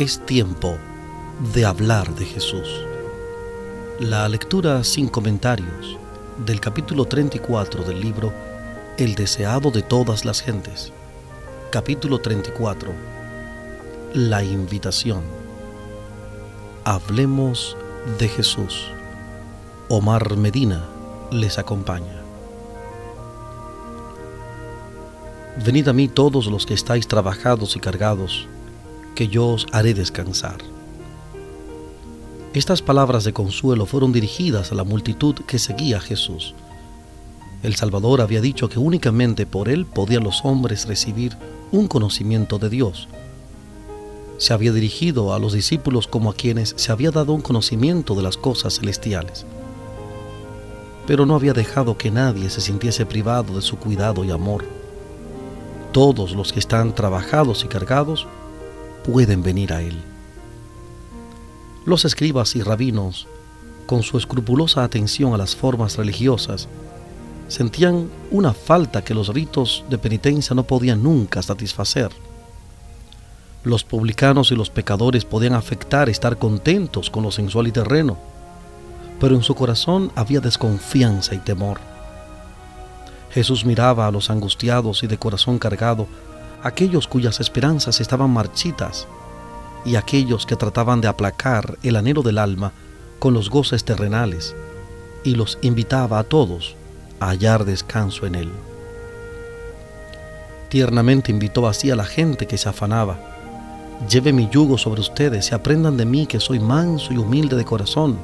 Es tiempo de hablar de Jesús. La lectura sin comentarios del capítulo 34 del libro El deseado de todas las gentes. Capítulo 34. La invitación. Hablemos de Jesús. Omar Medina les acompaña. Venid a mí todos los que estáis trabajados y cargados, que yo os haré descansar. Estas palabras de consuelo fueron dirigidas a la multitud que seguía a Jesús. El Salvador había dicho que únicamente por él podían los hombres recibir un conocimiento de Dios. Se había dirigido a los discípulos como a quienes se había dado un conocimiento de las cosas celestiales. Pero no había dejado que nadie se sintiese privado de su cuidado y amor. Todos los que están trabajados y cargados pueden venir a Él. Los escribas y rabinos, con su escrupulosa atención a las formas religiosas, sentían una falta que los ritos de penitencia no podían nunca satisfacer. Los publicanos y los pecadores podían afectar estar contentos con lo sensual y terreno, pero en su corazón había desconfianza y temor. Jesús miraba a los angustiados y de corazón cargado, aquellos cuyas esperanzas estaban marchitas, y aquellos que trataban de aplacar el anhelo del alma con los goces terrenales, y los invitaba a todos a hallar descanso en él. Tiernamente invitó así a la gente que se afanaba. Lleve mi yugo sobre ustedes y aprendan de mí que soy manso y humilde de corazón,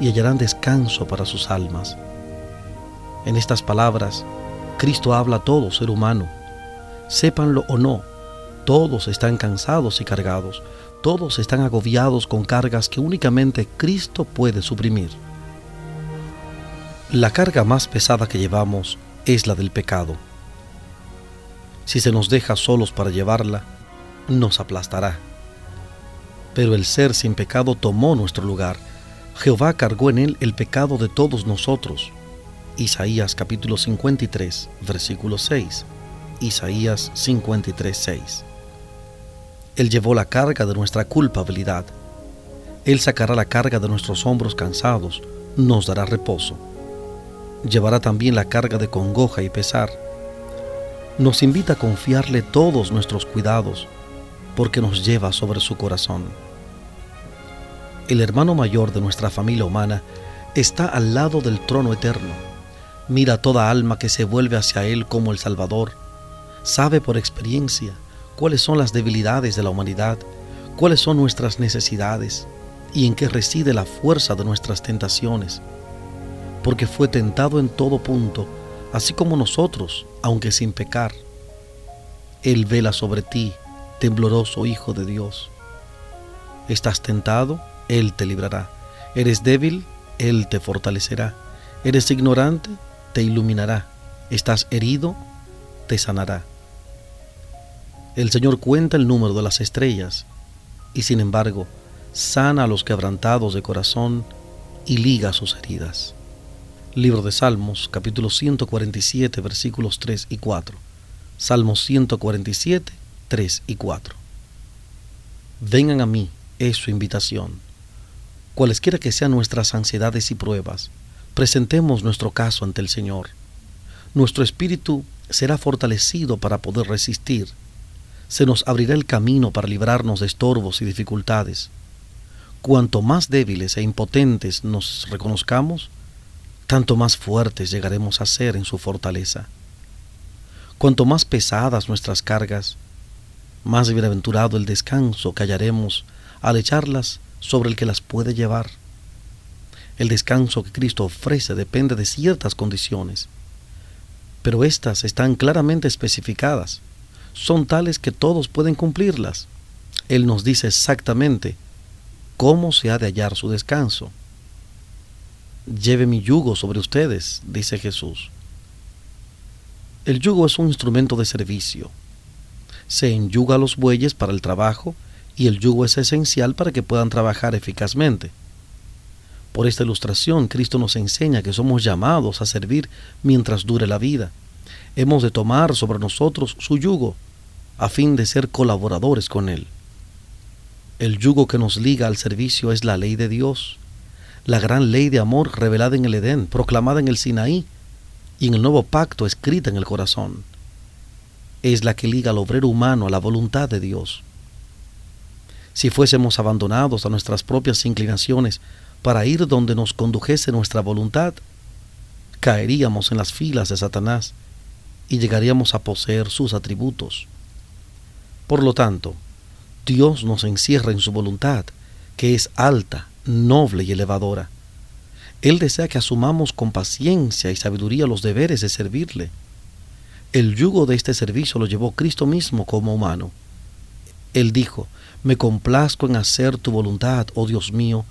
y hallarán descanso para sus almas. En estas palabras, Cristo habla a todo ser humano. Sépanlo o no, todos están cansados y cargados, todos están agobiados con cargas que únicamente Cristo puede suprimir. La carga más pesada que llevamos es la del pecado. Si se nos deja solos para llevarla, nos aplastará. Pero el ser sin pecado tomó nuestro lugar. Jehová cargó en él el pecado de todos nosotros. Isaías capítulo 53, versículo 6. Isaías 53, 6. Él llevó la carga de nuestra culpabilidad. Él sacará la carga de nuestros hombros cansados, nos dará reposo llevará también la carga de congoja y pesar. Nos invita a confiarle todos nuestros cuidados, porque nos lleva sobre su corazón. El hermano mayor de nuestra familia humana está al lado del trono eterno. Mira toda alma que se vuelve hacia Él como el Salvador. Sabe por experiencia cuáles son las debilidades de la humanidad, cuáles son nuestras necesidades y en qué reside la fuerza de nuestras tentaciones porque fue tentado en todo punto, así como nosotros, aunque sin pecar. Él vela sobre ti, tembloroso Hijo de Dios. Estás tentado, Él te librará. Eres débil, Él te fortalecerá. Eres ignorante, te iluminará. Estás herido, te sanará. El Señor cuenta el número de las estrellas y sin embargo sana a los quebrantados de corazón y liga sus heridas. Libro de Salmos, capítulo 147, versículos 3 y 4. Salmos 147, 3 y 4. Vengan a mí, es su invitación. Cualesquiera que sean nuestras ansiedades y pruebas, presentemos nuestro caso ante el Señor. Nuestro espíritu será fortalecido para poder resistir. Se nos abrirá el camino para librarnos de estorbos y dificultades. Cuanto más débiles e impotentes nos reconozcamos, tanto más fuertes llegaremos a ser en su fortaleza. Cuanto más pesadas nuestras cargas, más bienaventurado el descanso que hallaremos al echarlas sobre el que las puede llevar. El descanso que Cristo ofrece depende de ciertas condiciones, pero éstas están claramente especificadas. Son tales que todos pueden cumplirlas. Él nos dice exactamente cómo se ha de hallar su descanso lleve mi yugo sobre ustedes, dice Jesús. El yugo es un instrumento de servicio. Se enyuga a los bueyes para el trabajo y el yugo es esencial para que puedan trabajar eficazmente. Por esta ilustración, Cristo nos enseña que somos llamados a servir mientras dure la vida. Hemos de tomar sobre nosotros su yugo a fin de ser colaboradores con Él. El yugo que nos liga al servicio es la ley de Dios, la gran ley de amor revelada en el Edén, proclamada en el Sinaí y en el nuevo pacto escrita en el corazón. Es la que liga al obrero humano a la voluntad de Dios. Si fuésemos abandonados a nuestras propias inclinaciones para ir donde nos condujese nuestra voluntad, caeríamos en las filas de Satanás y llegaríamos a poseer sus atributos. Por lo tanto, Dios nos encierra en su voluntad, que es alta, noble y elevadora. Él desea que asumamos con paciencia y sabiduría los deberes de servirle. El yugo de este servicio lo llevó Cristo mismo como humano. Él dijo, me complazco en hacer tu voluntad, oh Dios mío,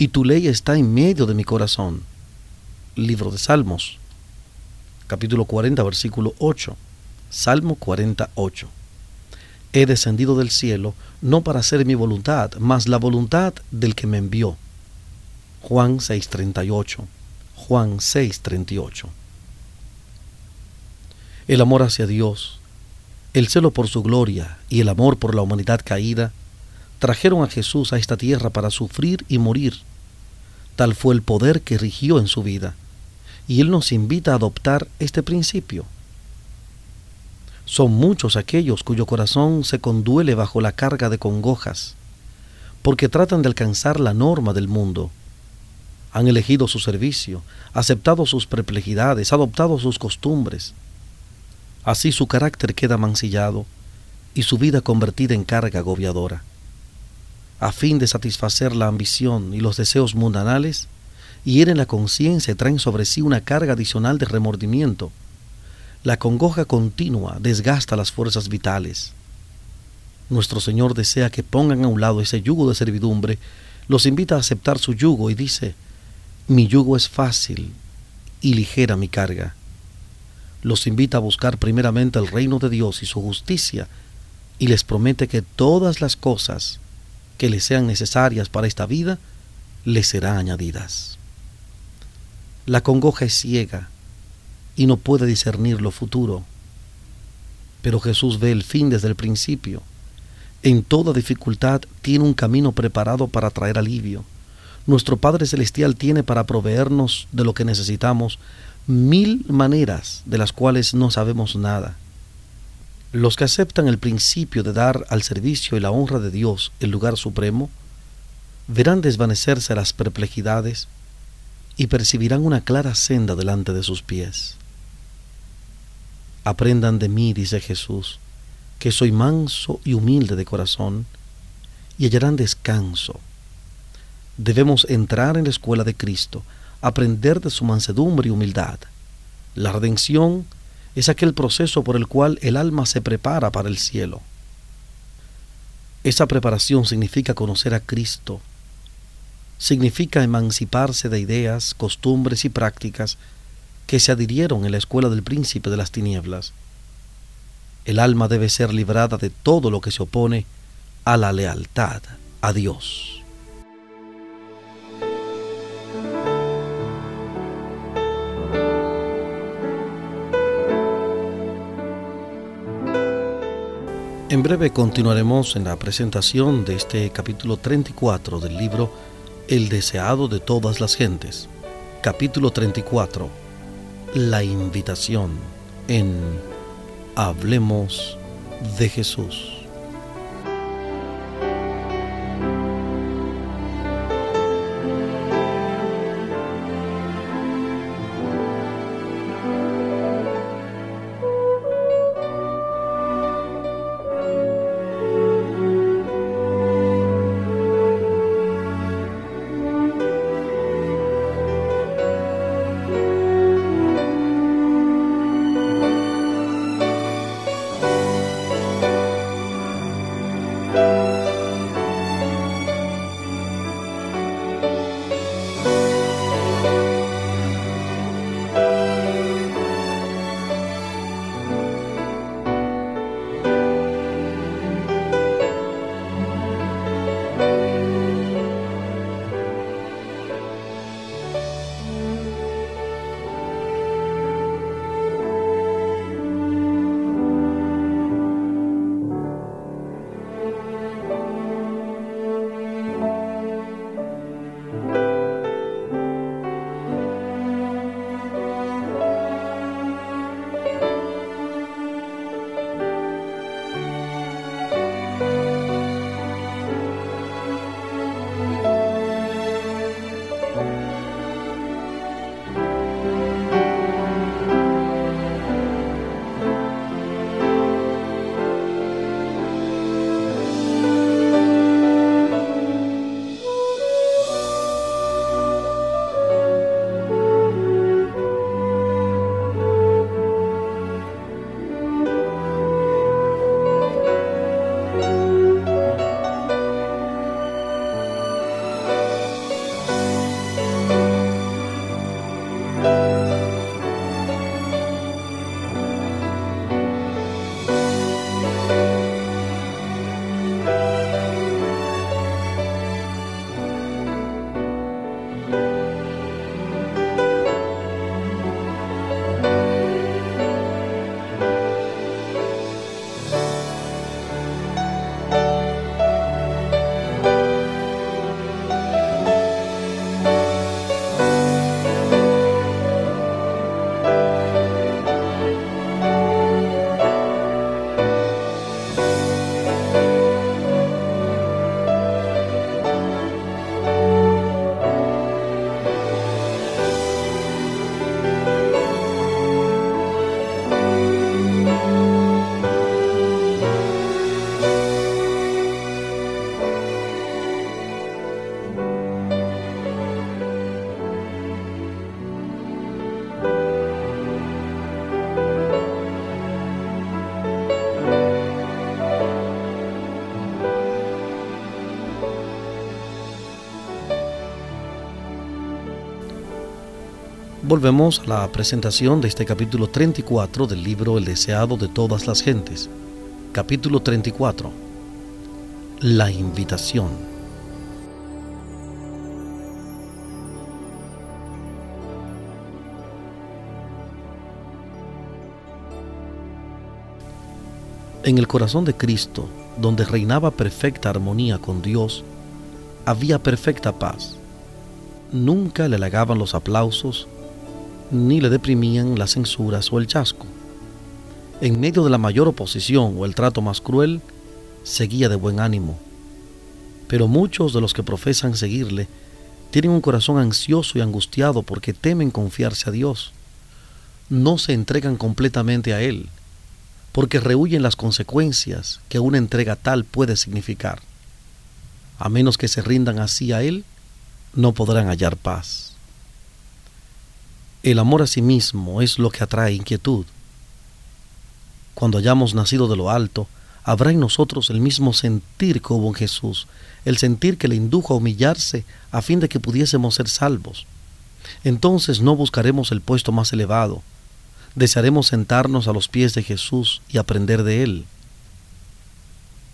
y tu ley está en medio de mi corazón. Libro de Salmos, capítulo 40, versículo 8. Salmo 48. He descendido del cielo no para hacer mi voluntad, mas la voluntad del que me envió. Juan 6:38. Juan 6:38. El amor hacia Dios, el celo por su gloria y el amor por la humanidad caída trajeron a Jesús a esta tierra para sufrir y morir. Tal fue el poder que rigió en su vida. Y Él nos invita a adoptar este principio. Son muchos aquellos cuyo corazón se conduele bajo la carga de congojas, porque tratan de alcanzar la norma del mundo. Han elegido su servicio, aceptado sus perplejidades, adoptado sus costumbres. Así su carácter queda mancillado y su vida convertida en carga agobiadora a fin de satisfacer la ambición y los deseos mundanales, hieren la conciencia y traen sobre sí una carga adicional de remordimiento. La congoja continua desgasta las fuerzas vitales. Nuestro Señor desea que pongan a un lado ese yugo de servidumbre, los invita a aceptar su yugo y dice, mi yugo es fácil y ligera mi carga. Los invita a buscar primeramente el reino de Dios y su justicia, y les promete que todas las cosas que le sean necesarias para esta vida, le serán añadidas. La congoja es ciega y no puede discernir lo futuro, pero Jesús ve el fin desde el principio. En toda dificultad tiene un camino preparado para traer alivio. Nuestro Padre Celestial tiene para proveernos de lo que necesitamos mil maneras de las cuales no sabemos nada. Los que aceptan el principio de dar al servicio y la honra de Dios el lugar supremo, verán desvanecerse las perplejidades y percibirán una clara senda delante de sus pies. Aprendan de mí, dice Jesús, que soy manso y humilde de corazón, y hallarán descanso. Debemos entrar en la escuela de Cristo, aprender de su mansedumbre y humildad. La redención es aquel proceso por el cual el alma se prepara para el cielo. Esa preparación significa conocer a Cristo, significa emanciparse de ideas, costumbres y prácticas que se adhirieron en la escuela del príncipe de las tinieblas. El alma debe ser librada de todo lo que se opone a la lealtad a Dios. En breve continuaremos en la presentación de este capítulo 34 del libro El deseado de todas las gentes. Capítulo 34. La invitación en Hablemos de Jesús. Volvemos a la presentación de este capítulo 34 del libro El deseado de todas las gentes. Capítulo 34. La invitación. En el corazón de Cristo, donde reinaba perfecta armonía con Dios, había perfecta paz. Nunca le halagaban los aplausos ni le deprimían las censuras o el chasco. En medio de la mayor oposición o el trato más cruel, seguía de buen ánimo. Pero muchos de los que profesan seguirle tienen un corazón ansioso y angustiado porque temen confiarse a Dios. No se entregan completamente a Él, porque rehuyen las consecuencias que una entrega tal puede significar. A menos que se rindan así a Él, no podrán hallar paz. El amor a sí mismo es lo que atrae inquietud. Cuando hayamos nacido de lo alto, habrá en nosotros el mismo sentir que hubo en Jesús, el sentir que le indujo a humillarse a fin de que pudiésemos ser salvos. Entonces no buscaremos el puesto más elevado, desearemos sentarnos a los pies de Jesús y aprender de Él.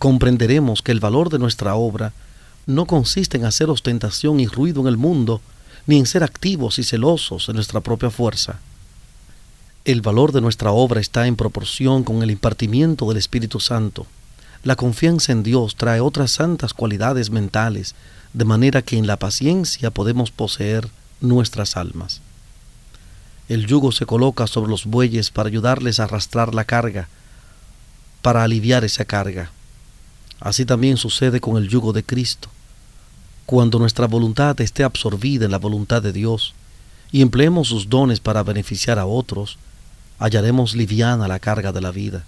Comprenderemos que el valor de nuestra obra no consiste en hacer ostentación y ruido en el mundo, ni en ser activos y celosos en nuestra propia fuerza. El valor de nuestra obra está en proporción con el impartimiento del Espíritu Santo. La confianza en Dios trae otras santas cualidades mentales, de manera que en la paciencia podemos poseer nuestras almas. El yugo se coloca sobre los bueyes para ayudarles a arrastrar la carga, para aliviar esa carga. Así también sucede con el yugo de Cristo. Cuando nuestra voluntad esté absorbida en la voluntad de Dios y empleemos sus dones para beneficiar a otros, hallaremos liviana la carga de la vida.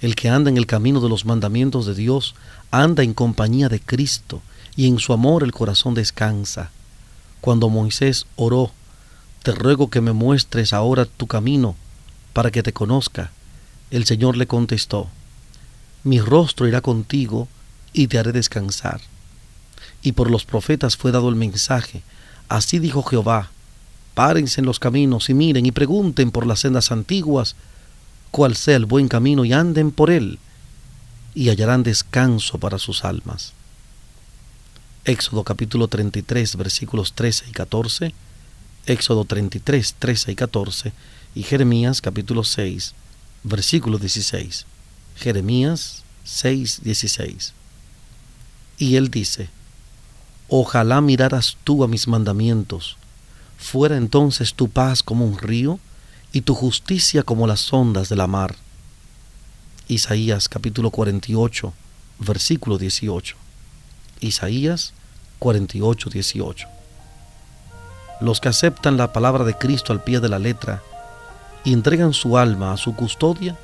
El que anda en el camino de los mandamientos de Dios anda en compañía de Cristo y en su amor el corazón descansa. Cuando Moisés oró, te ruego que me muestres ahora tu camino para que te conozca, el Señor le contestó, mi rostro irá contigo y te haré descansar y por los profetas fue dado el mensaje. Así dijo Jehová, párense en los caminos y miren y pregunten por las sendas antiguas cuál sea el buen camino y anden por él, y hallarán descanso para sus almas. Éxodo capítulo 33 versículos 13 y 14, Éxodo 33, 13 y 14, y Jeremías capítulo 6 versículo 16. Jeremías 6, 16. Y él dice, Ojalá miraras tú a mis mandamientos. Fuera entonces tu paz como un río y tu justicia como las ondas de la mar. Isaías capítulo 48, versículo 18. Isaías 48, 18. Los que aceptan la palabra de Cristo al pie de la letra y entregan su alma a su custodia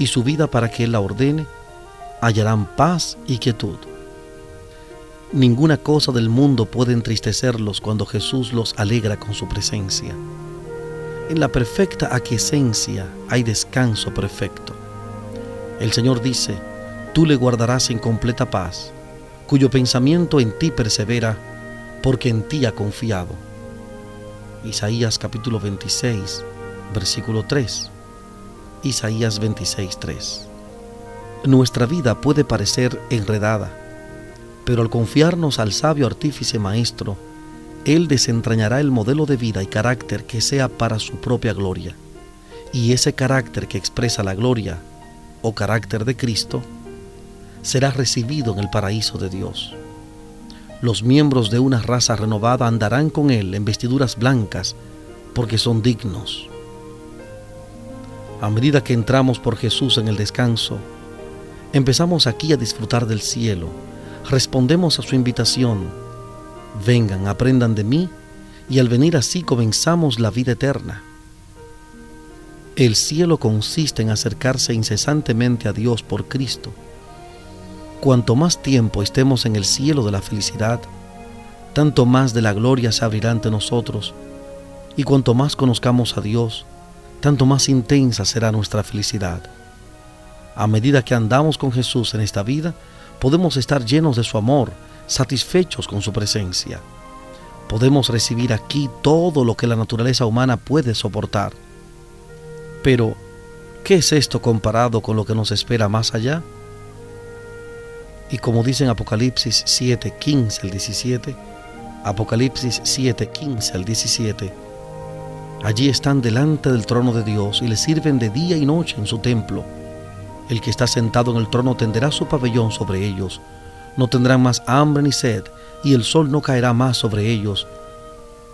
y su vida para que Él la ordene, hallarán paz y quietud. Ninguna cosa del mundo puede entristecerlos cuando Jesús los alegra con su presencia. En la perfecta aquiescencia hay descanso perfecto. El Señor dice, tú le guardarás en completa paz, cuyo pensamiento en ti persevera, porque en ti ha confiado. Isaías capítulo 26, versículo 3. Isaías 26, 3. Nuestra vida puede parecer enredada, pero al confiarnos al sabio artífice maestro, Él desentrañará el modelo de vida y carácter que sea para su propia gloria. Y ese carácter que expresa la gloria o carácter de Cristo será recibido en el paraíso de Dios. Los miembros de una raza renovada andarán con Él en vestiduras blancas porque son dignos. A medida que entramos por Jesús en el descanso, empezamos aquí a disfrutar del cielo respondemos a su invitación, vengan, aprendan de mí, y al venir así comenzamos la vida eterna. El cielo consiste en acercarse incesantemente a Dios por Cristo. Cuanto más tiempo estemos en el cielo de la felicidad, tanto más de la gloria se abrirá ante nosotros, y cuanto más conozcamos a Dios, tanto más intensa será nuestra felicidad. A medida que andamos con Jesús en esta vida, podemos estar llenos de su amor, satisfechos con su presencia. Podemos recibir aquí todo lo que la naturaleza humana puede soportar. Pero, ¿qué es esto comparado con lo que nos espera más allá? Y como dice en Apocalipsis 7, 15 al 17, Apocalipsis 7, 15 al 17, allí están delante del trono de Dios y le sirven de día y noche en su templo. El que está sentado en el trono tenderá su pabellón sobre ellos. No tendrán más hambre ni sed, y el sol no caerá más sobre ellos,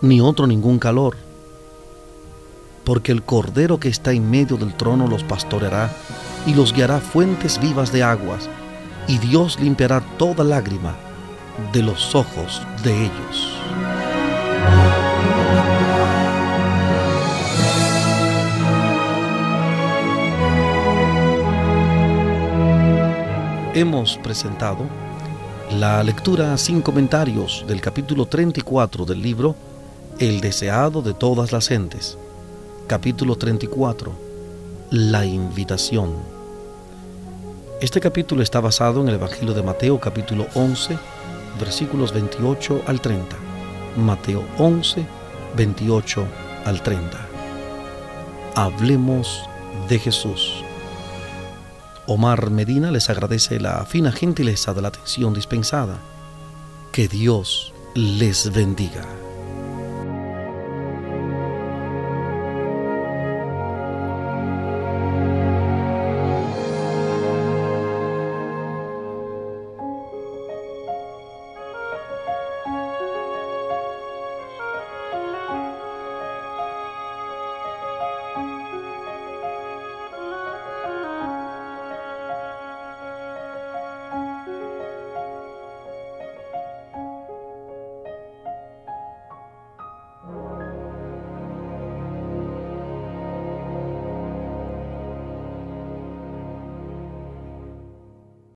ni otro ningún calor. Porque el Cordero que está en medio del trono los pastoreará y los guiará fuentes vivas de aguas, y Dios limpiará toda lágrima de los ojos de ellos. Hemos presentado la lectura sin comentarios del capítulo 34 del libro El deseado de todas las gentes. Capítulo 34. La invitación. Este capítulo está basado en el Evangelio de Mateo capítulo 11 versículos 28 al 30. Mateo 11, 28 al 30. Hablemos de Jesús. Omar Medina les agradece la fina gentileza de la atención dispensada. Que Dios les bendiga.